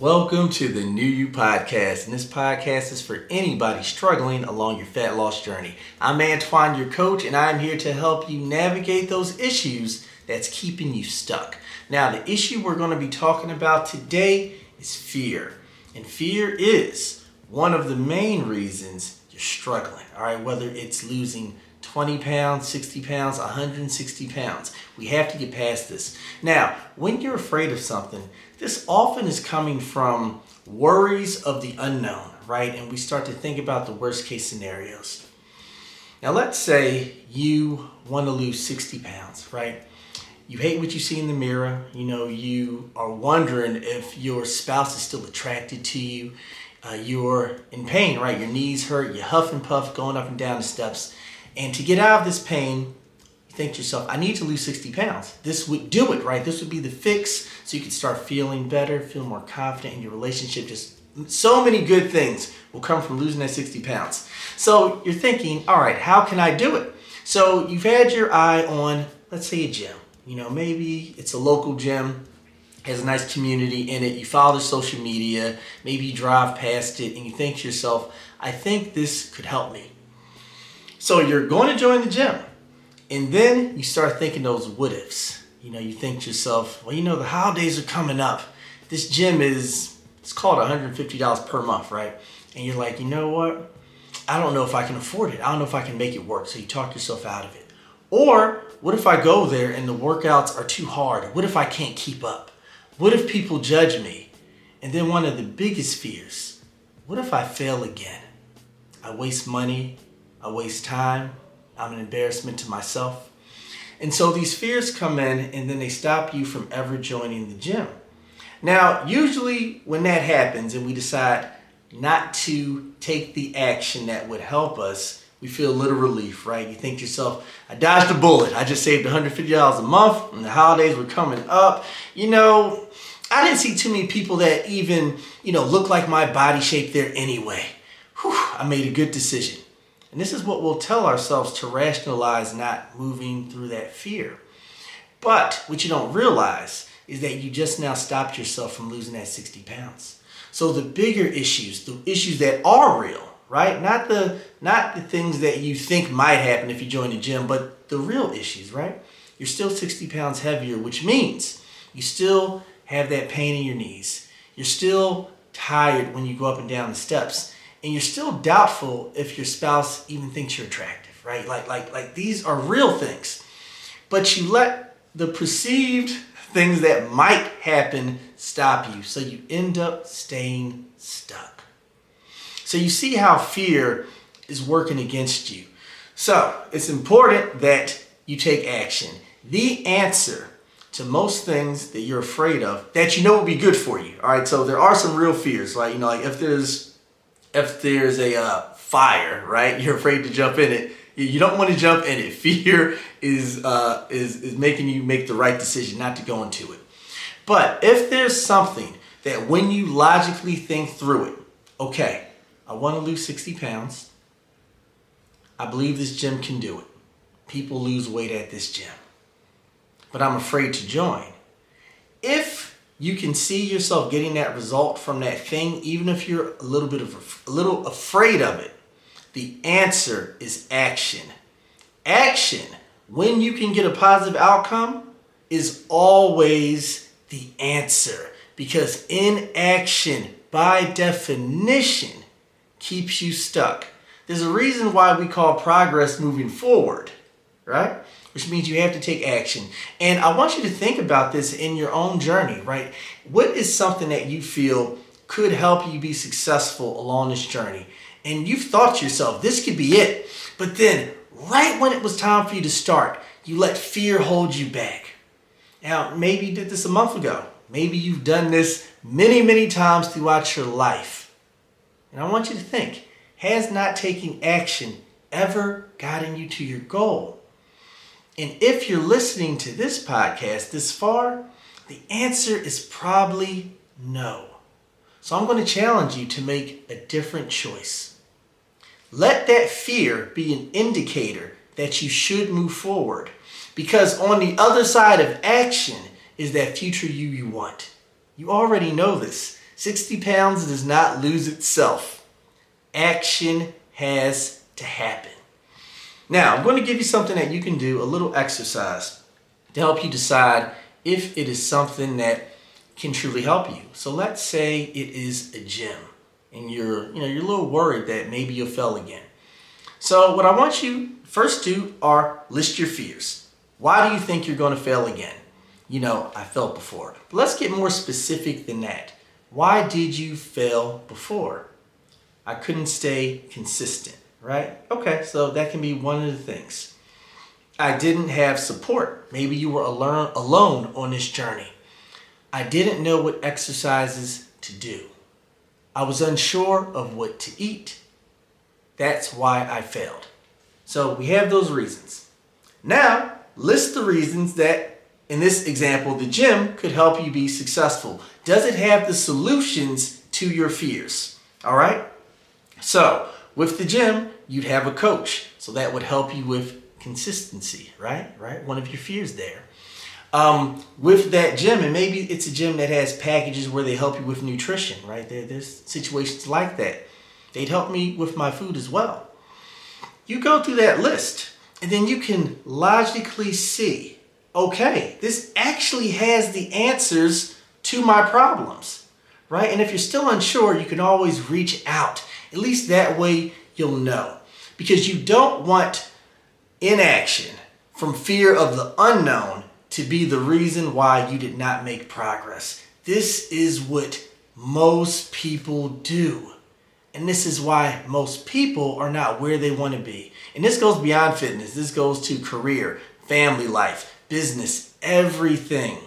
Welcome to the New You Podcast, and this podcast is for anybody struggling along your fat loss journey. I'm Antoine, your coach, and I'm here to help you navigate those issues that's keeping you stuck. Now, the issue we're going to be talking about today is fear, and fear is one of the main reasons you're struggling. All right, whether it's losing 20 pounds, 60 pounds, 160 pounds. We have to get past this. Now, when you're afraid of something, this often is coming from worries of the unknown, right? And we start to think about the worst case scenarios. Now, let's say you want to lose 60 pounds, right? You hate what you see in the mirror. You know, you are wondering if your spouse is still attracted to you. Uh, you're in pain, right? Your knees hurt, you huff and puff going up and down the steps. And to get out of this pain, you think to yourself, I need to lose 60 pounds. This would do it, right? This would be the fix so you can start feeling better, feel more confident in your relationship. Just so many good things will come from losing that 60 pounds. So you're thinking, all right, how can I do it? So you've had your eye on, let's say, a gym. You know, maybe it's a local gym, has a nice community in it. You follow the social media, maybe you drive past it, and you think to yourself, I think this could help me. So you're going to join the gym. And then you start thinking those what ifs. You know, you think to yourself, well, you know, the holidays are coming up. This gym is, it's called $150 per month, right? And you're like, you know what? I don't know if I can afford it. I don't know if I can make it work. So you talk yourself out of it. Or what if I go there and the workouts are too hard? What if I can't keep up? What if people judge me? And then one of the biggest fears what if I fail again? I waste money, I waste time. I'm an embarrassment to myself. And so these fears come in and then they stop you from ever joining the gym. Now, usually when that happens and we decide not to take the action that would help us, we feel a little relief, right? You think to yourself, I dodged a bullet. I just saved $150 a month and the holidays were coming up. You know, I didn't see too many people that even, you know, look like my body shape there anyway. Whew, I made a good decision. And this is what we'll tell ourselves to rationalize not moving through that fear. But what you don't realize is that you just now stopped yourself from losing that 60 pounds. So the bigger issues, the issues that are real, right? Not the not the things that you think might happen if you join the gym, but the real issues, right? You're still 60 pounds heavier, which means you still have that pain in your knees. You're still tired when you go up and down the steps and you're still doubtful if your spouse even thinks you're attractive, right? Like, like, like these are real things. But you let the perceived things that might happen stop you. So you end up staying stuck. So you see how fear is working against you. So it's important that you take action. The answer to most things that you're afraid of that you know will be good for you. All right, so there are some real fears, like you know, like if there's if there's a uh, fire, right? You're afraid to jump in it. You don't want to jump in it. Fear is uh, is is making you make the right decision not to go into it. But if there's something that when you logically think through it, okay, I want to lose 60 pounds. I believe this gym can do it. People lose weight at this gym. But I'm afraid to join. You can see yourself getting that result from that thing, even if you're a little bit of a little afraid of it. The answer is action. Action, when you can get a positive outcome, is always the answer because inaction, by definition, keeps you stuck. There's a reason why we call progress moving forward, right? which means you have to take action. And I want you to think about this in your own journey, right? What is something that you feel could help you be successful along this journey? And you've thought to yourself, this could be it. But then, right when it was time for you to start, you let fear hold you back. Now, maybe you did this a month ago. Maybe you've done this many, many times throughout your life. And I want you to think has not taking action ever gotten you to your goal? And if you're listening to this podcast this far, the answer is probably no. So I'm going to challenge you to make a different choice. Let that fear be an indicator that you should move forward. Because on the other side of action is that future you you want. You already know this. 60 pounds does not lose itself. Action has to happen. Now, I'm going to give you something that you can do, a little exercise to help you decide if it is something that can truly help you. So let's say it is a gym and you're, you know, you're a little worried that maybe you'll fail again. So what I want you first do are list your fears. Why do you think you're going to fail again? You know, I failed before. But let's get more specific than that. Why did you fail before? I couldn't stay consistent, right? Okay, so that can be one of the things. I didn't have support. Maybe you were alone on this journey. I didn't know what exercises to do. I was unsure of what to eat. That's why I failed. So we have those reasons. Now, list the reasons that, in this example, the gym could help you be successful. Does it have the solutions to your fears? All right? So, with the gym, you'd have a coach. So that would help you with consistency, right? Right? One of your fears there. Um, with that gym, and maybe it's a gym that has packages where they help you with nutrition, right? There, there's situations like that. They'd help me with my food as well. You go through that list, and then you can logically see okay, this actually has the answers to my problems, right? And if you're still unsure, you can always reach out. At least that way you'll know. Because you don't want inaction from fear of the unknown to be the reason why you did not make progress. This is what most people do. And this is why most people are not where they want to be. And this goes beyond fitness. This goes to career, family life, business, everything.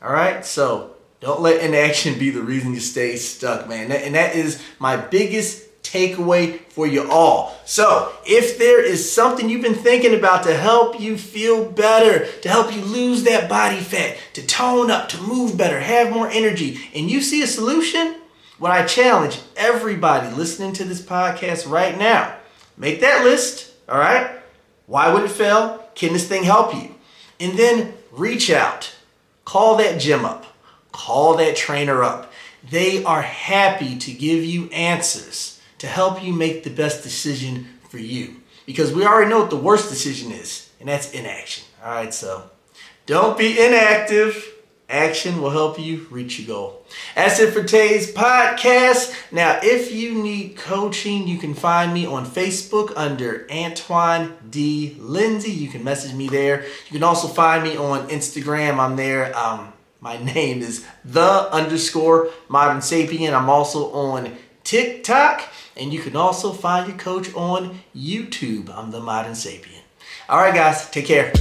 All right? So don't let inaction be the reason you stay stuck, man. And that is my biggest takeaway for you all. So, if there is something you've been thinking about to help you feel better, to help you lose that body fat, to tone up, to move better, have more energy, and you see a solution, what I challenge everybody listening to this podcast right now, make that list, all right? Why would it fail? Can this thing help you? And then reach out, call that gym up, call that trainer up. They are happy to give you answers to help you make the best decision for you. Because we already know what the worst decision is, and that's inaction. All right, so don't be inactive. Action will help you reach your goal. That's it for today's podcast. Now, if you need coaching, you can find me on Facebook under Antoine D. Lindsay. You can message me there. You can also find me on Instagram. I'm there. Um, my name is the underscore modern sapien. I'm also on TikTok. And you can also find your coach on YouTube. I'm the Modern Sapien. All right, guys, take care.